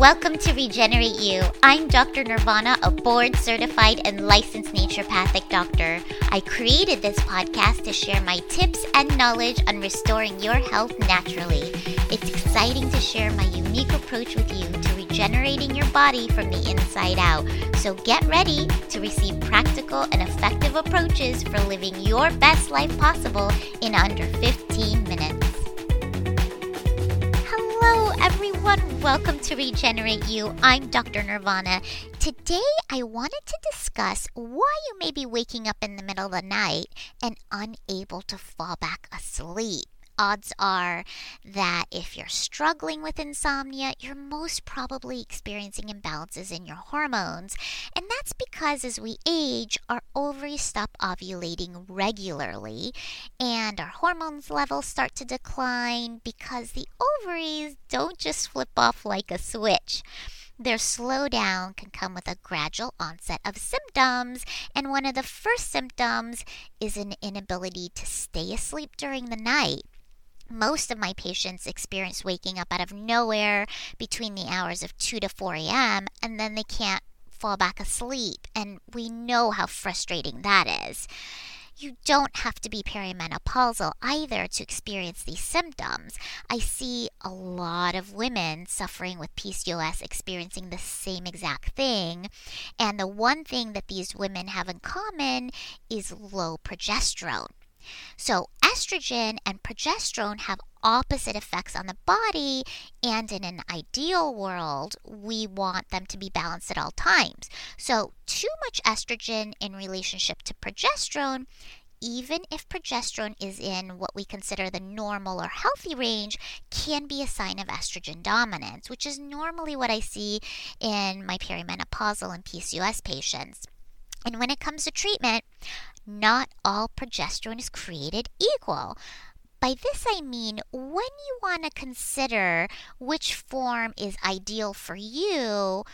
Welcome to Regenerate You. I'm Dr. Nirvana, a board certified and licensed naturopathic doctor. I created this podcast to share my tips and knowledge on restoring your health naturally. It's exciting to share my unique approach with you to regenerating your body from the inside out. So get ready to receive practical and effective approaches for living your best life possible in under 15 minutes. Welcome to Regenerate You. I'm Dr. Nirvana. Today, I wanted to discuss why you may be waking up in the middle of the night and unable to fall back asleep odds are that if you're struggling with insomnia, you're most probably experiencing imbalances in your hormones. And that's because as we age, our ovaries stop ovulating regularly and our hormones levels start to decline because the ovaries don't just flip off like a switch. Their slowdown can come with a gradual onset of symptoms, and one of the first symptoms is an inability to stay asleep during the night most of my patients experience waking up out of nowhere between the hours of 2 to 4 a.m. and then they can't fall back asleep. And we know how frustrating that is. You don't have to be perimenopausal either to experience these symptoms. I see a lot of women suffering with PCOS experiencing the same exact thing. And the one thing that these women have in common is low progesterone. So, estrogen and progesterone have opposite effects on the body, and in an ideal world, we want them to be balanced at all times. So, too much estrogen in relationship to progesterone even if progesterone is in what we consider the normal or healthy range, can be a sign of estrogen dominance, which is normally what I see in my perimenopausal and PCOS patients. And when it comes to treatment, not all progesterone is created equal. By this I mean when you want to consider which form is ideal for you,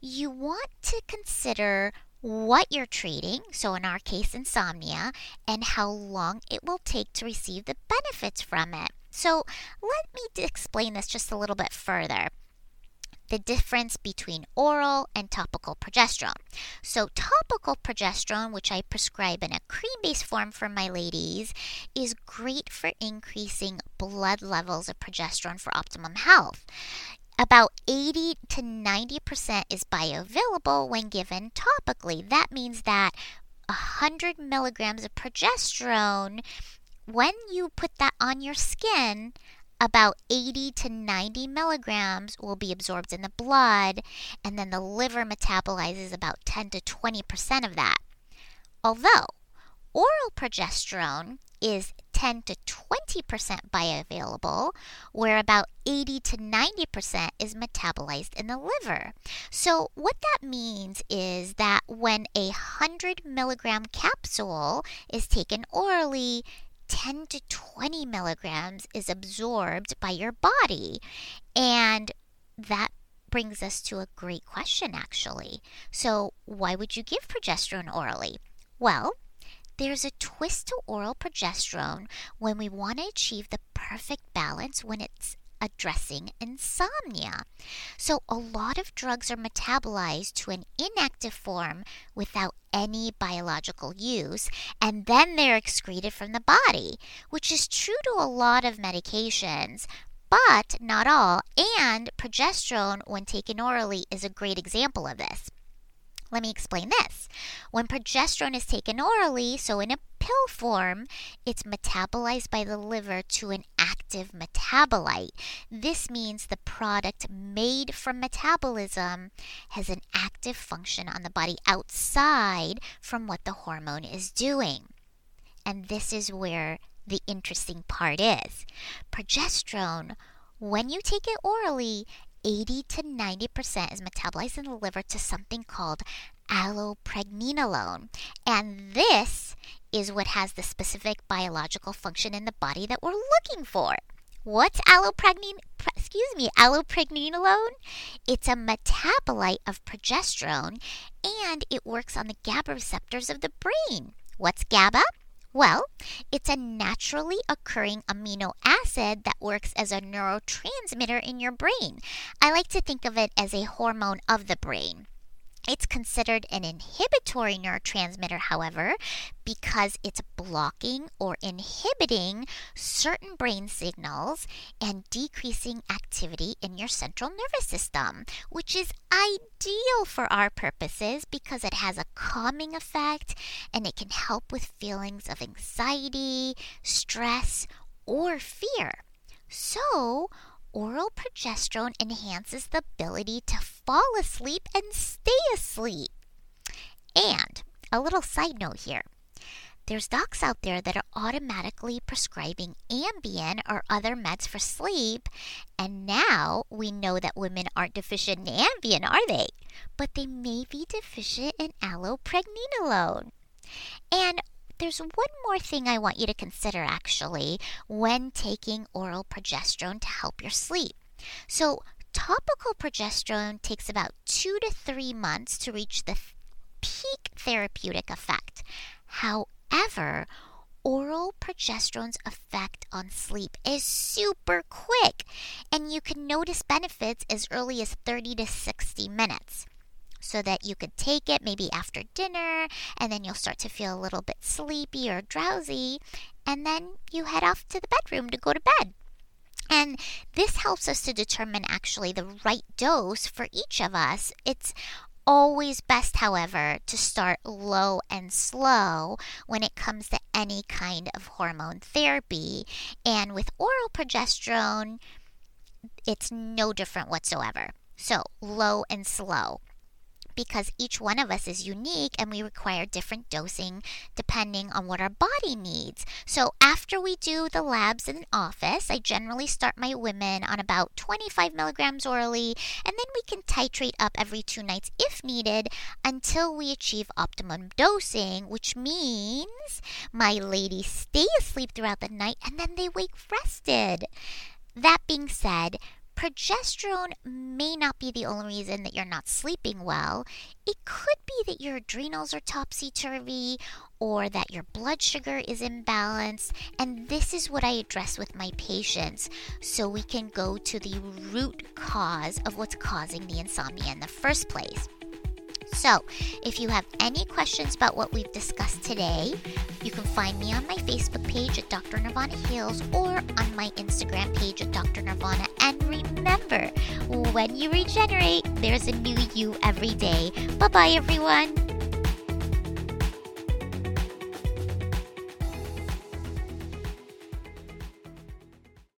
you want to consider what you're treating, so in our case, insomnia, and how long it will take to receive the benefits from it. So, let me explain this just a little bit further the difference between oral and topical progesterone. So, topical progesterone, which I prescribe in a cream based form for my ladies, is great for increasing blood levels of progesterone for optimum health. About 80 to 90% is bioavailable when given topically. That means that 100 milligrams of progesterone, when you put that on your skin, about 80 to 90 milligrams will be absorbed in the blood, and then the liver metabolizes about 10 to 20% of that. Although oral progesterone is 10 to 20% bioavailable, where about 80 to 90% is metabolized in the liver. So, what that means is that when a 100 milligram capsule is taken orally, 10 to 20 milligrams is absorbed by your body. And that brings us to a great question, actually. So, why would you give progesterone orally? Well, there's a twist to oral progesterone when we want to achieve the perfect balance when it's addressing insomnia. So, a lot of drugs are metabolized to an inactive form without any biological use, and then they're excreted from the body, which is true to a lot of medications. But not all, and progesterone, when taken orally, is a great example of this. Let me explain this. When progesterone is taken orally, so in a pill form, it's metabolized by the liver to an active metabolite. This means the product made from metabolism has an active function on the body outside from what the hormone is doing. And this is where the interesting part is. Progesterone, when you take it orally, 80 to 90% is metabolized in the liver to something called allopregnanolone. And this is what has the specific biological function in the body that we're looking for. What's allopregnanolone? Excuse me, allopregnanolone? It's a metabolite of progesterone and it works on the GABA receptors of the brain. What's GABA? Well, it's a naturally occurring amino acid that works as a neurotransmitter in your brain. I like to think of it as a hormone of the brain. It's considered an inhibitory neurotransmitter, however, because it's blocking or inhibiting certain brain signals and decreasing activity in your central nervous system, which is ideal for our purposes because it has a calming effect and it can help with feelings of anxiety, stress, or fear. So, oral progesterone enhances the ability to fall asleep and stay asleep. And a little side note here. There's docs out there that are automatically prescribing Ambien or other meds for sleep, and now we know that women aren't deficient in Ambien, are they? But they may be deficient in allopregnanolone. And there's one more thing I want you to consider actually when taking oral progesterone to help your sleep. So, topical progesterone takes about two to three months to reach the peak therapeutic effect. However, oral progesterone's effect on sleep is super quick, and you can notice benefits as early as 30 to 60 minutes so that you could take it maybe after dinner and then you'll start to feel a little bit sleepy or drowsy and then you head off to the bedroom to go to bed. And this helps us to determine actually the right dose for each of us. It's always best, however, to start low and slow when it comes to any kind of hormone therapy. And with oral progesterone, it's no different whatsoever. So, low and slow because each one of us is unique and we require different dosing depending on what our body needs. So, after we do the labs in the office, I generally start my women on about 25 milligrams orally, and then we can titrate up every two nights if needed until we achieve optimum dosing, which means my ladies stay asleep throughout the night and then they wake rested. That being said, progesterone may not be the only reason that you're not sleeping well. It could be that your adrenals are topsy turvy or that your blood sugar is imbalanced. And this is what I address with my patients so we can go to the root cause of what's causing the insomnia in the first place. So, if you have any questions about what we've discussed today, you can find me on my Facebook page at Dr. Nirvana Heals or on my Instagram page at Dr. Nirvana. And remember, when you regenerate, there's a new you every day. Bye bye, everyone.